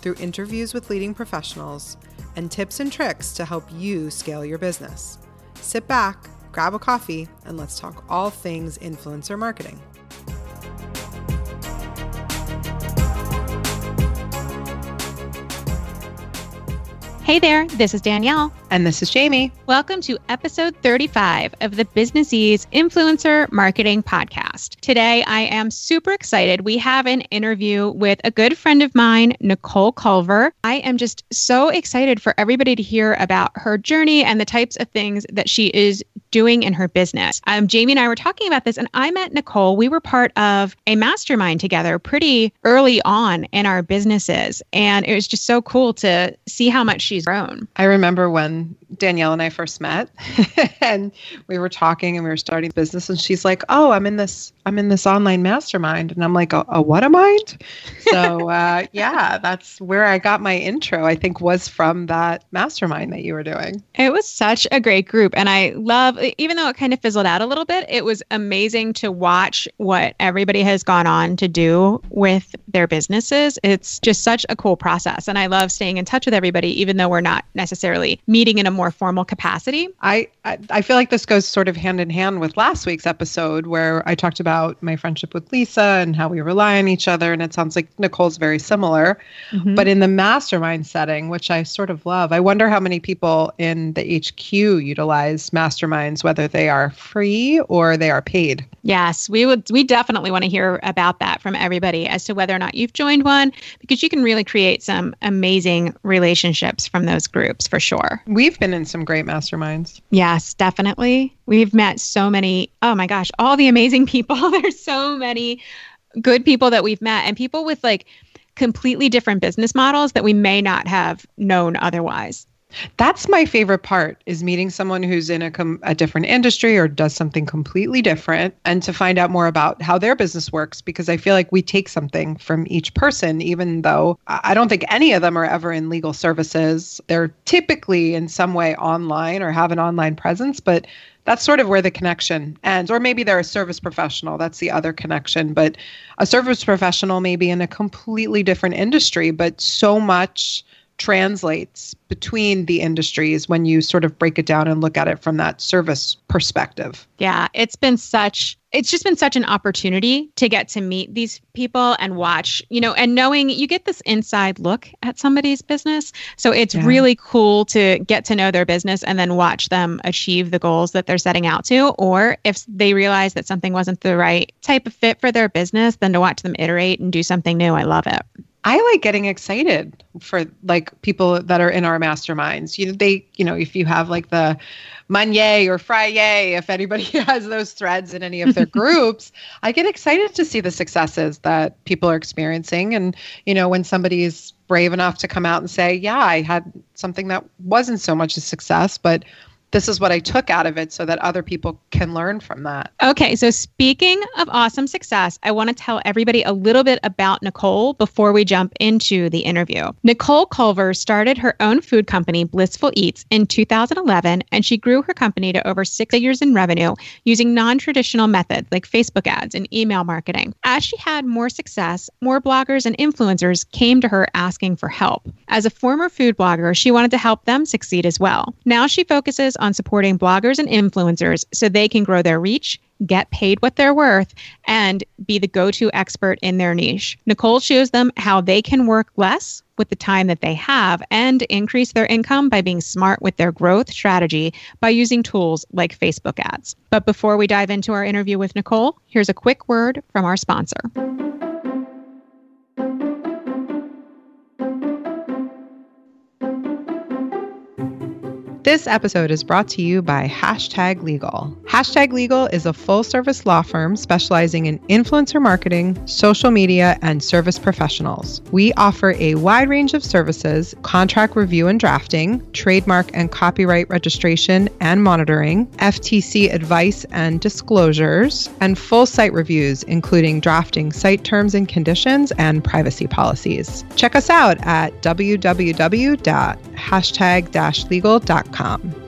through interviews with leading professionals and tips and tricks to help you scale your business. Sit back, grab a coffee, and let's talk all things influencer marketing. Hey there, this is Danielle. And this is Jamie. Welcome to episode 35 of the Business Ease Influencer Marketing Podcast. Today, I am super excited. We have an interview with a good friend of mine, Nicole Culver. I am just so excited for everybody to hear about her journey and the types of things that she is doing in her business. Um, Jamie and I were talking about this, and I met Nicole. We were part of a mastermind together pretty early on in our businesses. And it was just so cool to see how much she's grown. I remember when Danielle and I first met and we were talking and we were starting business and she's like, "Oh, I'm in this I'm in this online mastermind." And I'm like, "A, a what a mind?" so, uh, yeah, that's where I got my intro. I think was from that mastermind that you were doing. It was such a great group and I love even though it kind of fizzled out a little bit, it was amazing to watch what everybody has gone on to do with their businesses. It's just such a cool process and I love staying in touch with everybody even though we're not necessarily meeting in a more formal capacity. I, I, I feel like this goes sort of hand in hand with last week's episode where I talked about my friendship with Lisa and how we rely on each other. And it sounds like Nicole's very similar. Mm-hmm. But in the mastermind setting, which I sort of love, I wonder how many people in the HQ utilize masterminds, whether they are free or they are paid. Yes, we would we definitely want to hear about that from everybody as to whether or not you've joined one because you can really create some amazing relationships from those groups for sure. We've been in some great masterminds. Yes, definitely. We've met so many, oh my gosh, all the amazing people. There's so many good people that we've met and people with like completely different business models that we may not have known otherwise. That's my favorite part is meeting someone who's in a, com- a different industry or does something completely different and to find out more about how their business works because I feel like we take something from each person even though I don't think any of them are ever in legal services. They're typically in some way online or have an online presence, but that's sort of where the connection ends or maybe they're a service professional that's the other connection but a service professional may be in a completely different industry but so much translates between the industries when you sort of break it down and look at it from that service perspective. Yeah, it's been such it's just been such an opportunity to get to meet these people and watch, you know, and knowing you get this inside look at somebody's business. So it's yeah. really cool to get to know their business and then watch them achieve the goals that they're setting out to. Or if they realize that something wasn't the right type of fit for their business, then to watch them iterate and do something new. I love it. I like getting excited for like people that are in our masterminds. You know, they, you know, if you have like the Monday or Friday, if anybody has those threads in any of their groups, I get excited to see the successes that people are experiencing. And, you know, when somebody's brave enough to come out and say, yeah, I had something that wasn't so much a success, but this is what I took out of it so that other people can learn from that. Okay, so speaking of awesome success, I want to tell everybody a little bit about Nicole before we jump into the interview. Nicole Culver started her own food company, Blissful Eats, in 2011, and she grew her company to over six figures in revenue using non traditional methods like Facebook ads and email marketing. As she had more success, more bloggers and influencers came to her asking for help. As a former food blogger, she wanted to help them succeed as well. Now she focuses on supporting bloggers and influencers so they can grow their reach, get paid what they're worth, and be the go to expert in their niche. Nicole shows them how they can work less with the time that they have and increase their income by being smart with their growth strategy by using tools like Facebook ads. But before we dive into our interview with Nicole, here's a quick word from our sponsor. This episode is brought to you by Hashtag Legal. Hashtag Legal is a full service law firm specializing in influencer marketing, social media, and service professionals. We offer a wide range of services contract review and drafting, trademark and copyright registration and monitoring, FTC advice and disclosures, and full site reviews, including drafting site terms and conditions and privacy policies. Check us out at www.hashtag-legal.com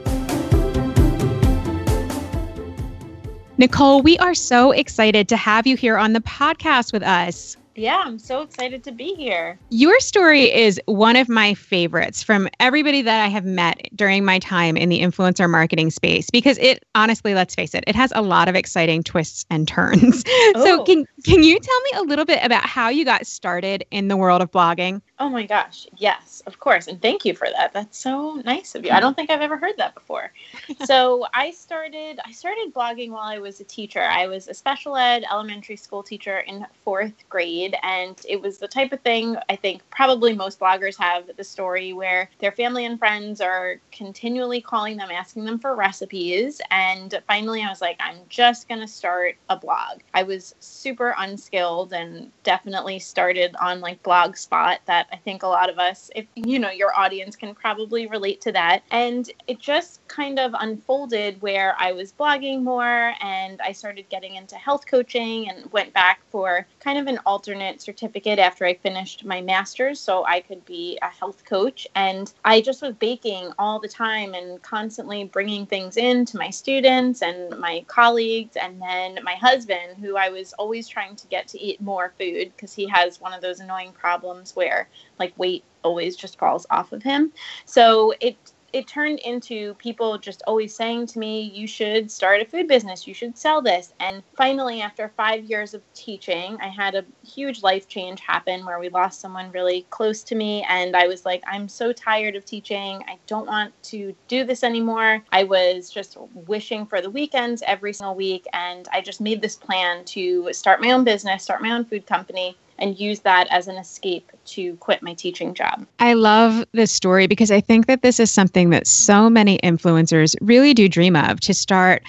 Nicole, we are so excited to have you here on the podcast with us. Yeah, I'm so excited to be here. Your story is one of my favorites from everybody that I have met during my time in the influencer marketing space because it honestly, let's face it, it has a lot of exciting twists and turns. Oh. So, can can you tell me a little bit about how you got started in the world of blogging? Oh my gosh, yes, of course. And thank you for that. That's so nice of you. I don't think I've ever heard that before. so, I started I started blogging while I was a teacher. I was a special ed elementary school teacher in 4th grade and it was the type of thing I think probably most bloggers have the story where their family and friends are continually calling them asking them for recipes and finally I was like I'm just going to start a blog. I was super unskilled and definitely started on like Blogspot that I think a lot of us, if you know, your audience can probably relate to that. And it just kind of unfolded where I was blogging more and I started getting into health coaching and went back for kind of an alternate certificate after I finished my master's so I could be a health coach. And I just was baking all the time and constantly bringing things in to my students and my colleagues. And then my husband, who I was always trying to get to eat more food because he has one of those annoying problems where like weight always just falls off of him. So it it turned into people just always saying to me, You should start a food business, you should sell this. And finally, after five years of teaching, I had a huge life change happen where we lost someone really close to me. And I was like, I'm so tired of teaching. I don't want to do this anymore. I was just wishing for the weekends every single week. And I just made this plan to start my own business, start my own food company and use that as an escape to quit my teaching job. I love this story because I think that this is something that so many influencers really do dream of to start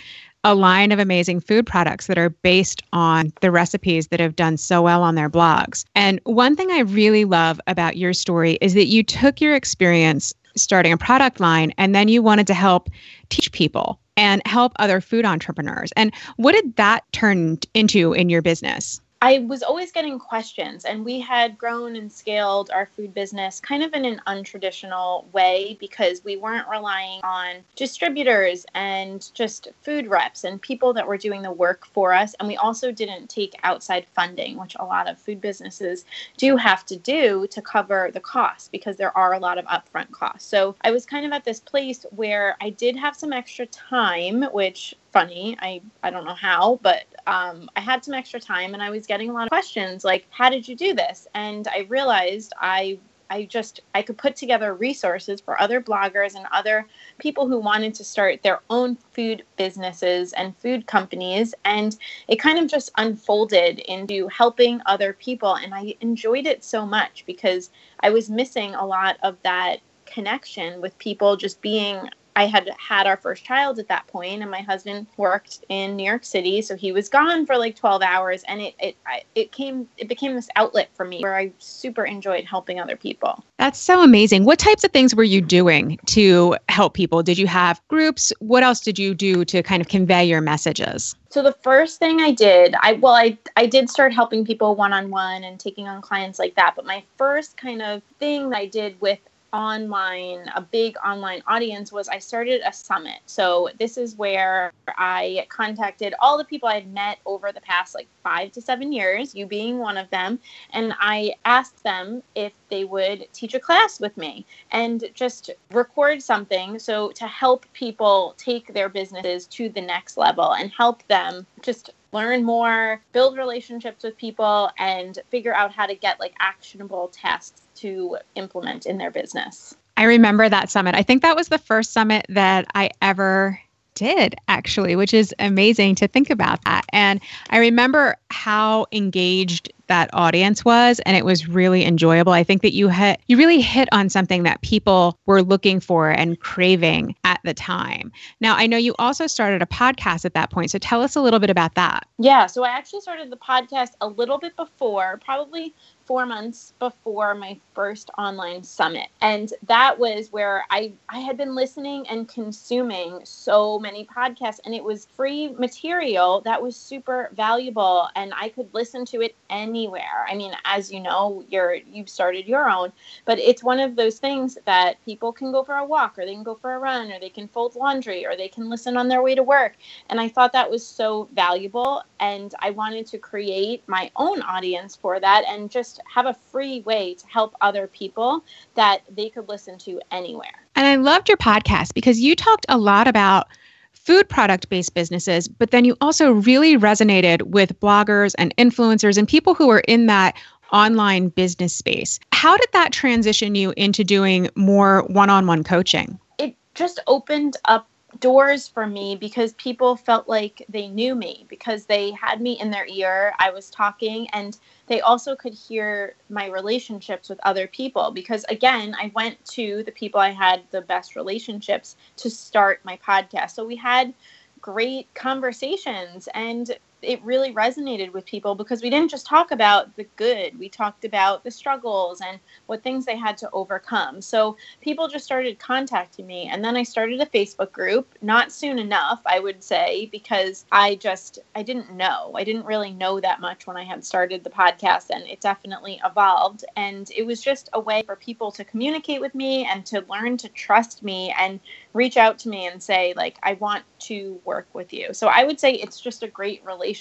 a line of amazing food products that are based on the recipes that have done so well on their blogs. And one thing I really love about your story is that you took your experience starting a product line and then you wanted to help teach people and help other food entrepreneurs. And what did that turn into in your business? I was always getting questions, and we had grown and scaled our food business kind of in an untraditional way because we weren't relying on distributors and just food reps and people that were doing the work for us. And we also didn't take outside funding, which a lot of food businesses do have to do to cover the costs because there are a lot of upfront costs. So I was kind of at this place where I did have some extra time, which funny. I I don't know how, but um, I had some extra time and I was getting a lot of questions like, "How did you do this?" And I realized I I just I could put together resources for other bloggers and other people who wanted to start their own food businesses and food companies and it kind of just unfolded into helping other people and I enjoyed it so much because I was missing a lot of that connection with people just being I had had our first child at that point, and my husband worked in New York City, so he was gone for like 12 hours, and it it it came it became this outlet for me where I super enjoyed helping other people. That's so amazing. What types of things were you doing to help people? Did you have groups? What else did you do to kind of convey your messages? So the first thing I did, I well, I I did start helping people one on one and taking on clients like that. But my first kind of thing that I did with online, a big online audience was I started a summit. So this is where I contacted all the people I had met over the past like five to seven years, you being one of them, and I asked them if they would teach a class with me and just record something so to help people take their businesses to the next level and help them just learn more, build relationships with people, and figure out how to get like actionable tasks to implement in their business. I remember that summit. I think that was the first summit that I ever did actually, which is amazing to think about that. And I remember how engaged that audience was and it was really enjoyable. I think that you hit you really hit on something that people were looking for and craving at the time. Now, I know you also started a podcast at that point. So tell us a little bit about that. Yeah, so I actually started the podcast a little bit before, probably four months before my first online summit. And that was where I, I had been listening and consuming so many podcasts, and it was free material that was super valuable, and I could listen to it anywhere. I mean, as you know, you're you've started your own, but it's one of those things that people can go for a walk, or they can go for a run, or they can fold laundry, or they can listen on their way to work. And I thought that was so valuable, and I wanted to create my own audience for that, and just just have a free way to help other people that they could listen to anywhere. And I loved your podcast because you talked a lot about food product based businesses, but then you also really resonated with bloggers and influencers and people who are in that online business space. How did that transition you into doing more one on one coaching? It just opened up doors for me because people felt like they knew me because they had me in their ear. I was talking and they also could hear my relationships with other people because again i went to the people i had the best relationships to start my podcast so we had great conversations and it really resonated with people because we didn't just talk about the good we talked about the struggles and what things they had to overcome. So people just started contacting me and then i started a facebook group. Not soon enough i would say because i just i didn't know. I didn't really know that much when i had started the podcast and it definitely evolved. And it was just a way for people to communicate with me and to learn to trust me and reach out to me and say like i want to work with you. So i would say it's just a great relationship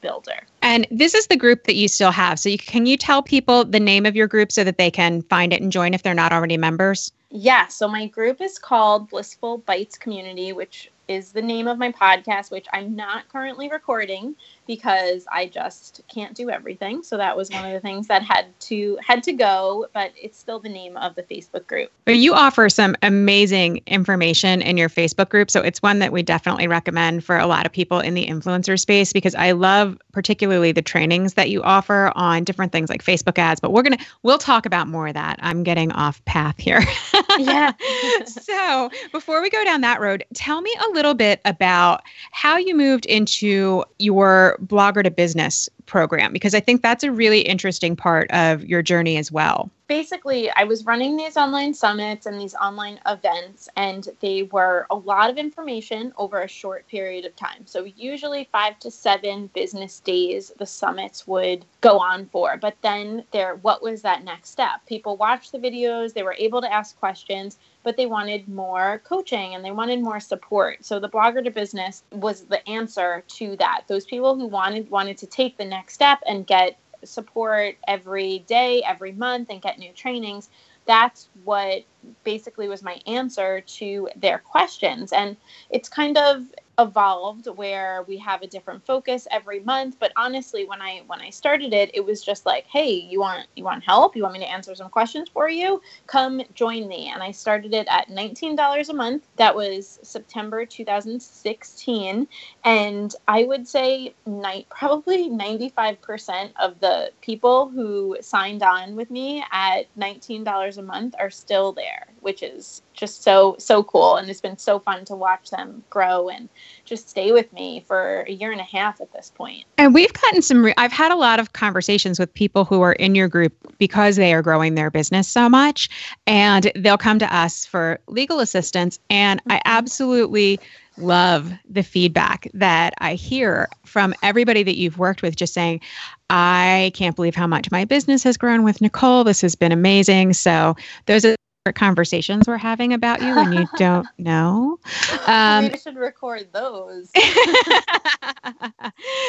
builder. And this is the group that you still have. So you, can you tell people the name of your group so that they can find it and join if they're not already members? Yeah so my group is called blissful bites community which is the name of my podcast which i'm not currently recording because I just can't do everything. So that was one of the things that had to had to go, but it's still the name of the Facebook group. But you offer some amazing information in your Facebook group, so it's one that we definitely recommend for a lot of people in the influencer space because I love particularly the trainings that you offer on different things like Facebook ads, but we're going to we'll talk about more of that. I'm getting off path here. yeah. so, before we go down that road, tell me a little bit about how you moved into your blogger to business program because I think that's a really interesting part of your journey as well. Basically, I was running these online summits and these online events, and they were a lot of information over a short period of time. So, usually five to seven business days the summits would go on for. But then, there, what was that next step? People watched the videos, they were able to ask questions, but they wanted more coaching and they wanted more support. So the blogger to business was the answer to that. Those people who wanted wanted to take the next step and get support every day, every month and get new trainings. That's what basically was my answer to their questions. And it's kind of evolved where we have a different focus every month but honestly when i when i started it it was just like hey you want you want help? You want me to answer some questions for you? Come join me. And i started it at $19 a month. That was september 2016 and i would say night probably 95% of the people who signed on with me at $19 a month are still there which is just so so cool and it's been so fun to watch them grow and just stay with me for a year and a half at this point. and we've gotten some re- i've had a lot of conversations with people who are in your group because they are growing their business so much and they'll come to us for legal assistance and i mm-hmm. absolutely love the feedback that I hear from everybody that you've worked with, just saying, I can't believe how much my business has grown with Nicole. This has been amazing. So, those are conversations we're having about you when you don't know. Um, we should record those.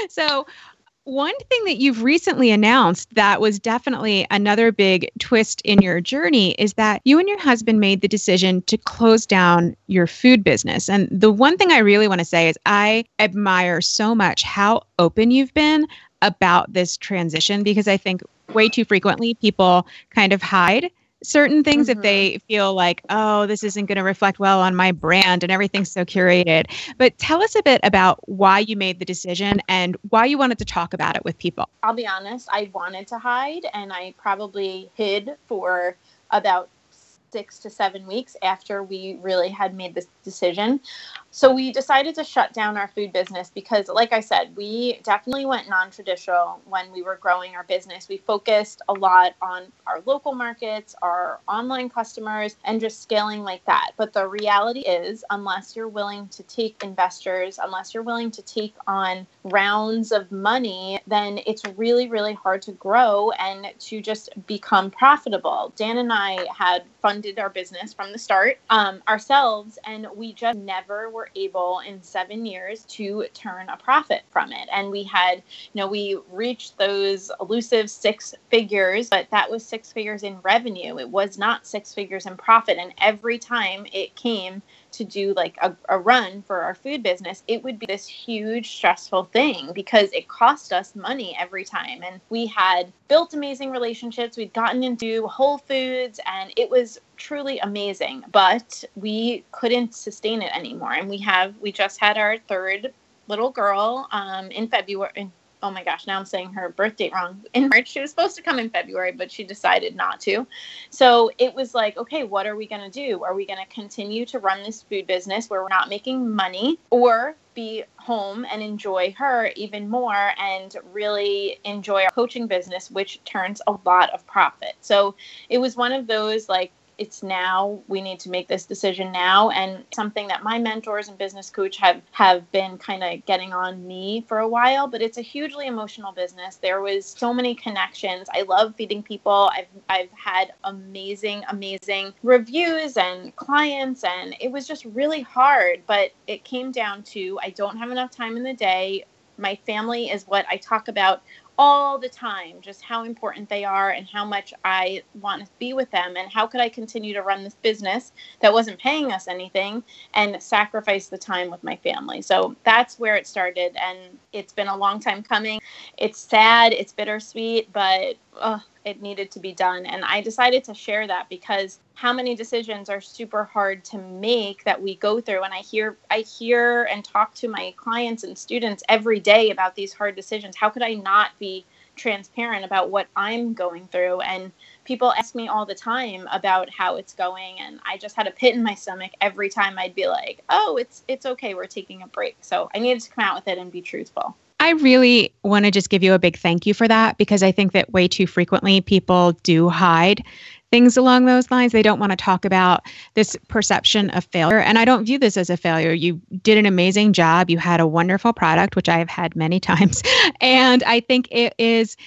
so, one thing that you've recently announced that was definitely another big twist in your journey is that you and your husband made the decision to close down your food business. And the one thing I really want to say is I admire so much how open you've been about this transition because I think way too frequently people kind of hide certain things mm-hmm. if they feel like oh this isn't going to reflect well on my brand and everything's so curated but tell us a bit about why you made the decision and why you wanted to talk about it with people i'll be honest i wanted to hide and i probably hid for about six to seven weeks after we really had made this decision. So we decided to shut down our food business because, like I said, we definitely went non traditional when we were growing our business. We focused a lot on our local markets, our online customers, and just scaling like that. But the reality is, unless you're willing to take investors, unless you're willing to take on rounds of money, then it's really, really hard to grow and to just become profitable. Dan and I had funded our business from the start um, ourselves, and we just never were able in seven years to turn a profit from it. And we had, you know, we reached those elusive six figures, but that was six figures in revenue. It was not six figures in profit. And every time it came, to do like a, a run for our food business, it would be this huge stressful thing because it cost us money every time. And we had built amazing relationships. We'd gotten into Whole Foods and it was truly amazing, but we couldn't sustain it anymore. And we have, we just had our third little girl um, in February, oh my gosh, now I'm saying her birth date wrong. In March, she was supposed to come in February, but she decided not to. So it was like, okay, what are we going to do? Are we going to continue to run this food business where we're not making money or be home and enjoy her even more and really enjoy our coaching business, which turns a lot of profit? So it was one of those like, it's now we need to make this decision now. And something that my mentors and business coach have have been kind of getting on me for a while but it's a hugely emotional business. There was so many connections. I love feeding people. I've i've had amazing amazing reviews and clients and it was just really hard but it came down to i don't have enough time in the day. My family is what I talk about all the time just how important they are and how much I want to be with them and how could I continue to run this business that wasn't paying us anything and sacrifice the time with my family. So that's where it started and it's been a long time coming. It's sad, it's bittersweet, but it needed to be done. And I decided to share that because how many decisions are super hard to make that we go through. And I hear I hear and talk to my clients and students every day about these hard decisions. How could I not be transparent about what I'm going through? And people ask me all the time about how it's going and I just had a pit in my stomach every time I'd be like, "Oh, it's it's okay. We're taking a break." So, I needed to come out with it and be truthful. I really want to just give you a big thank you for that because I think that way too frequently people do hide things along those lines. They don't want to talk about this perception of failure. And I don't view this as a failure. You did an amazing job. You had a wonderful product, which I have had many times. And I think it is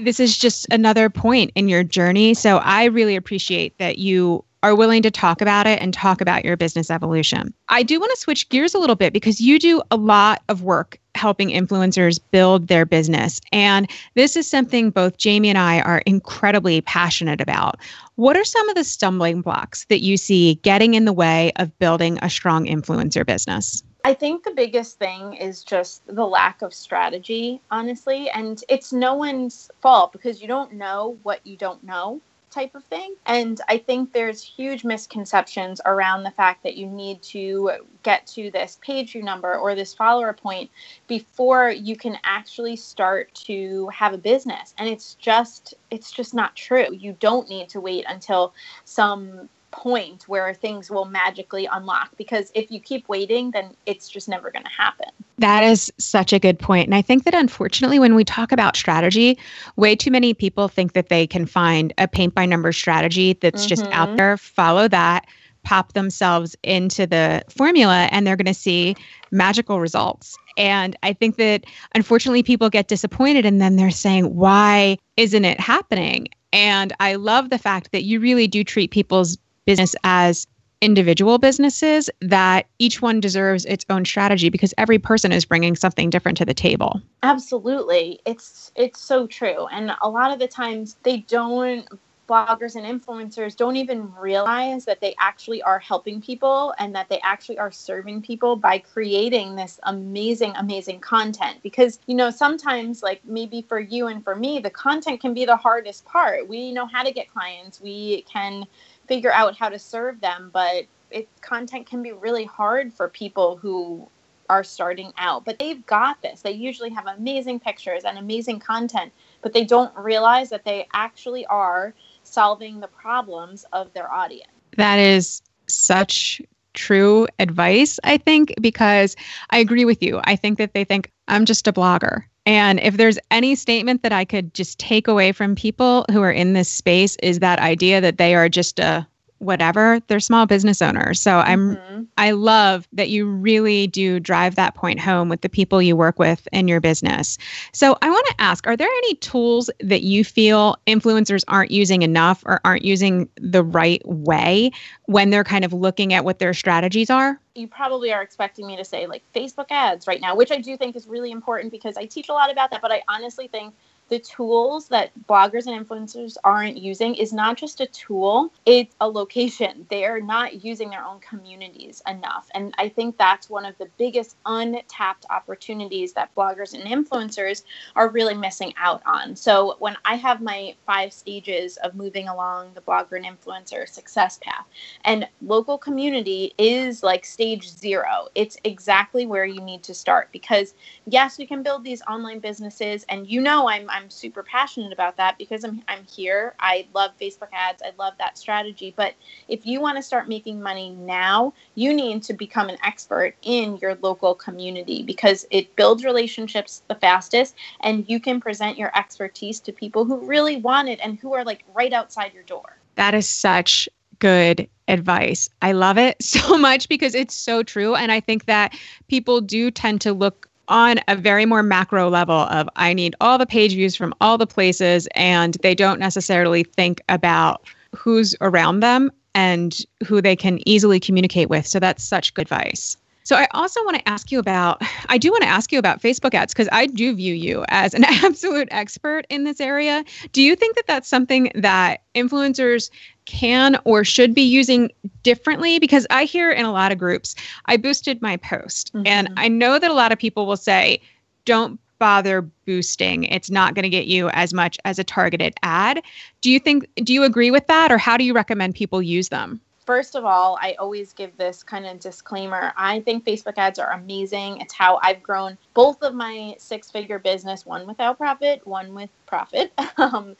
this is just another point in your journey. So I really appreciate that you are willing to talk about it and talk about your business evolution. I do want to switch gears a little bit because you do a lot of work helping influencers build their business. And this is something both Jamie and I are incredibly passionate about. What are some of the stumbling blocks that you see getting in the way of building a strong influencer business? I think the biggest thing is just the lack of strategy, honestly. And it's no one's fault because you don't know what you don't know type of thing. And I think there's huge misconceptions around the fact that you need to get to this page view number or this follower point before you can actually start to have a business. And it's just it's just not true. You don't need to wait until some point where things will magically unlock because if you keep waiting then it's just never going to happen that is such a good point and i think that unfortunately when we talk about strategy way too many people think that they can find a paint by number strategy that's mm-hmm. just out mm-hmm. there follow that pop themselves into the formula and they're going to see magical results and I think that unfortunately people get disappointed and then they're saying, why isn't it happening? And I love the fact that you really do treat people's business as individual businesses that each one deserves its own strategy because every person is bringing something different to the table. Absolutely. It's it's so true. And a lot of the times they don't bloggers and influencers don't even realize that they actually are helping people and that they actually are serving people by creating this amazing amazing content because you know sometimes like maybe for you and for me the content can be the hardest part we know how to get clients we can figure out how to serve them but it content can be really hard for people who are starting out but they've got this. They usually have amazing pictures and amazing content but they don't realize that they actually are solving the problems of their audience. That is such true advice i think because i agree with you. I think that they think i'm just a blogger and if there's any statement that I could just take away from people who are in this space is that idea that they are just a whatever they're small business owners. So i'm mm-hmm. i love that you really do drive that point home with the people you work with in your business. So i want to ask are there any tools that you feel influencers aren't using enough or aren't using the right way when they're kind of looking at what their strategies are? You probably are expecting me to say like facebook ads right now which i do think is really important because i teach a lot about that but i honestly think the tools that bloggers and influencers aren't using is not just a tool, it's a location. They're not using their own communities enough. And I think that's one of the biggest untapped opportunities that bloggers and influencers are really missing out on. So when I have my five stages of moving along the blogger and influencer success path, and local community is like stage zero, it's exactly where you need to start because yes, you can build these online businesses, and you know I'm, I'm I'm super passionate about that because I'm I'm here. I love Facebook ads. I love that strategy. But if you want to start making money now, you need to become an expert in your local community because it builds relationships the fastest and you can present your expertise to people who really want it and who are like right outside your door. That is such good advice. I love it so much because it's so true. And I think that people do tend to look on a very more macro level of I need all the page views from all the places and they don't necessarily think about who's around them and who they can easily communicate with. So that's such good advice. So I also want to ask you about I do want to ask you about Facebook ads because I do view you as an absolute expert in this area. Do you think that that's something that influencers can or should be using differently because I hear in a lot of groups I boosted my post mm-hmm. and I know that a lot of people will say don't bother boosting it's not going to get you as much as a targeted ad. Do you think do you agree with that or how do you recommend people use them? first of all, I always give this kind of disclaimer. I think Facebook ads are amazing. It's how I've grown both of my six figure business, one without profit, one with profit. Um,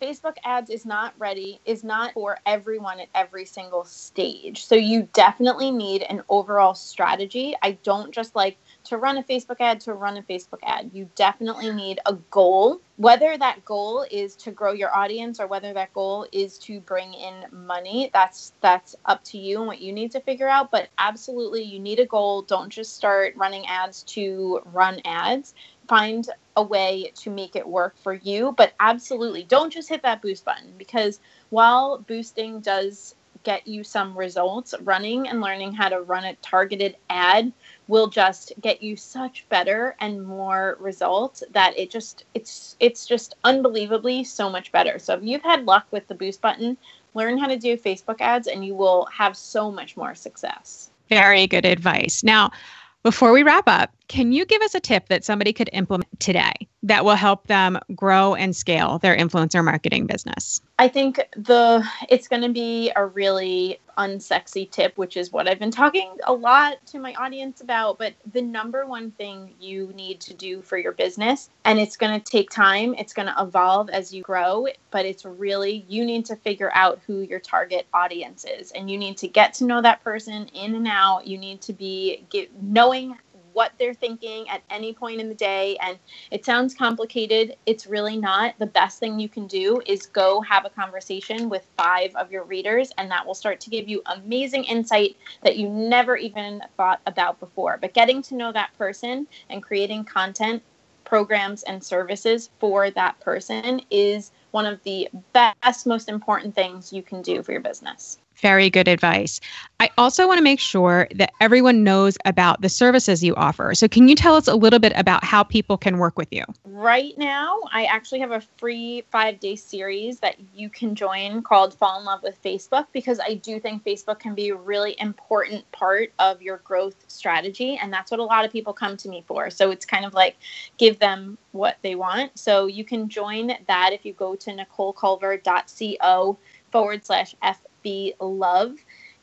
Facebook ads is not ready, is not for everyone at every single stage. So you definitely need an overall strategy. I don't just like to run a Facebook ad to run a Facebook ad. You definitely need a goal. Whether that goal is to grow your audience or whether that goal is to bring in money, that's that's up to you and what you need to figure out, but absolutely you need a goal. Don't just start running ads to run ads. Find a way to make it work for you, but absolutely don't just hit that boost button because while boosting does get you some results, running and learning how to run a targeted ad will just get you such better and more results that it just it's it's just unbelievably so much better. So if you've had luck with the boost button, learn how to do Facebook ads and you will have so much more success. Very good advice. Now, Before we wrap up, can you give us a tip that somebody could implement today that will help them grow and scale their influencer marketing business? I think the it's going to be a really unsexy tip, which is what I've been talking a lot to my audience about. But the number one thing you need to do for your business, and it's going to take time, it's going to evolve as you grow, but it's really you need to figure out who your target audience is, and you need to get to know that person in and out. You need to be get, knowing what they're thinking at any point in the day. And it sounds complicated. It's really not. The best thing you can do is go have a conversation with five of your readers, and that will start to give you amazing insight that you never even thought about before. But getting to know that person and creating content, programs, and services for that person is one of the best, most important things you can do for your business. Very good advice. I also want to make sure that everyone knows about the services you offer. So, can you tell us a little bit about how people can work with you? Right now, I actually have a free five day series that you can join called Fall in Love with Facebook because I do think Facebook can be a really important part of your growth strategy. And that's what a lot of people come to me for. So, it's kind of like give them what they want. So, you can join that if you go to nicoleculver.co forward slash F be love.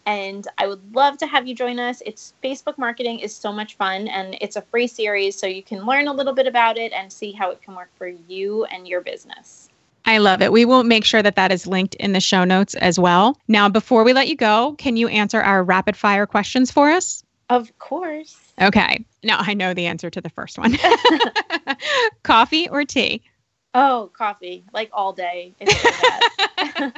And I would love to have you join us. It's Facebook marketing is so much fun and it's a free series so you can learn a little bit about it and see how it can work for you and your business. I love it. We will make sure that that is linked in the show notes as well. Now, before we let you go, can you answer our rapid fire questions for us? Of course. Okay. Now, I know the answer to the first one coffee or tea? Oh, coffee, like all day.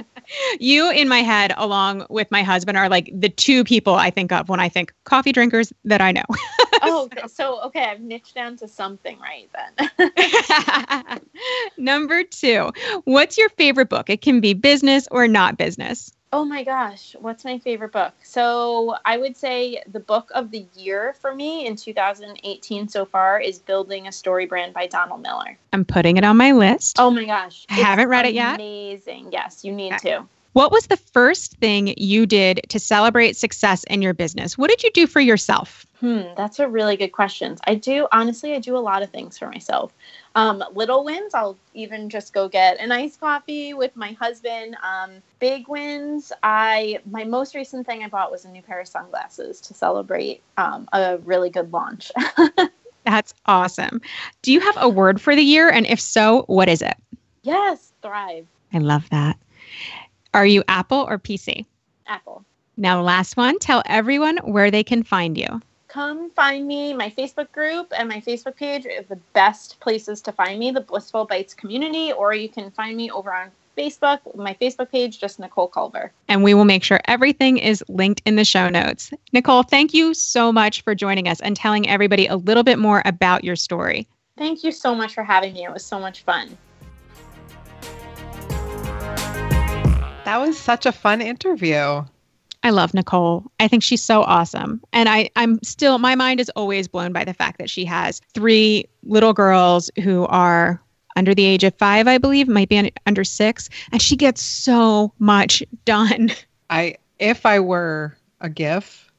you in my head, along with my husband, are like the two people I think of when I think coffee drinkers that I know. oh, so. okay, I've niched down to something right then. Number two, what's your favorite book? It can be business or not business. Oh my gosh, what's my favorite book? So I would say the book of the year for me in 2018 so far is Building a Story Brand by Donald Miller. I'm putting it on my list. Oh my gosh. I haven't read amazing. it yet. Amazing. Yes, you need to. What was the first thing you did to celebrate success in your business? What did you do for yourself? Hmm, that's a really good question. I do honestly, I do a lot of things for myself. Um, little wins, I'll even just go get an iced coffee with my husband. Um, big wins, I my most recent thing I bought was a new pair of sunglasses to celebrate um, a really good launch. That's awesome. Do you have a word for the year, and if so, what is it? Yes, thrive. I love that. Are you Apple or PC? Apple. Now, last one. Tell everyone where they can find you come find me. My Facebook group and my Facebook page are the best places to find me, the Blissful Bites community, or you can find me over on Facebook, my Facebook page, just Nicole Culver. And we will make sure everything is linked in the show notes. Nicole, thank you so much for joining us and telling everybody a little bit more about your story. Thank you so much for having me. It was so much fun. That was such a fun interview. I love Nicole. I think she's so awesome. And I, I'm still, my mind is always blown by the fact that she has three little girls who are under the age of five, I believe, might be under six. And she gets so much done. I, if I were a GIF,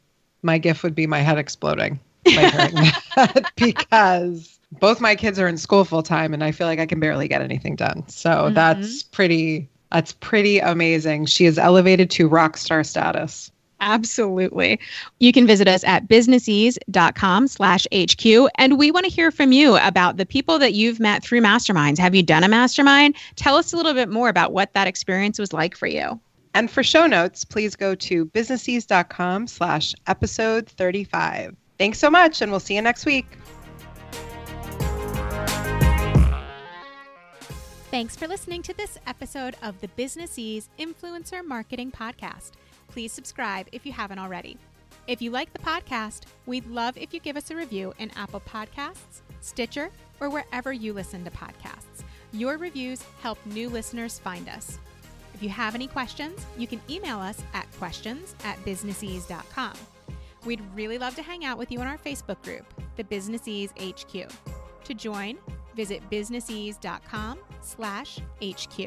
my GIF would be my head exploding because both my kids are in school full time and I feel like I can barely get anything done. So mm-hmm. that's pretty that's pretty amazing. She is elevated to rock star status. Absolutely. You can visit us at businessease.com slash HQ. And we want to hear from you about the people that you've met through masterminds. Have you done a mastermind? Tell us a little bit more about what that experience was like for you. And for show notes, please go to businessease.com slash episode 35. Thanks so much, and we'll see you next week. Thanks for listening to this episode of the Business Ease Influencer Marketing Podcast. Please subscribe if you haven't already. If you like the podcast, we'd love if you give us a review in Apple Podcasts, Stitcher, or wherever you listen to podcasts. Your reviews help new listeners find us. If you have any questions, you can email us at questions at businessease.com. We'd really love to hang out with you in our Facebook group, the Business Ease HQ. To join, visit businessease.com slash HQ.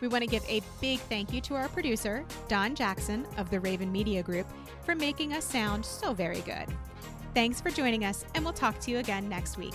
We want to give a big thank you to our producer, Don Jackson of the Raven Media Group, for making us sound so very good. Thanks for joining us, and we'll talk to you again next week.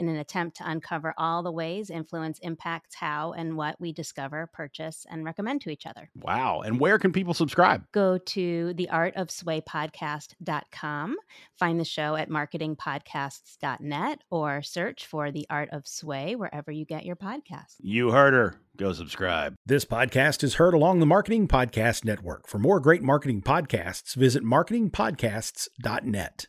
in an attempt to uncover all the ways influence impacts how and what we discover, purchase, and recommend to each other. Wow. And where can people subscribe? Go to theartofswaypodcast.com, find the show at marketingpodcasts.net, or search for The Art of Sway wherever you get your podcasts. You heard her. Go subscribe. This podcast is heard along the Marketing Podcast Network. For more great marketing podcasts, visit marketingpodcasts.net.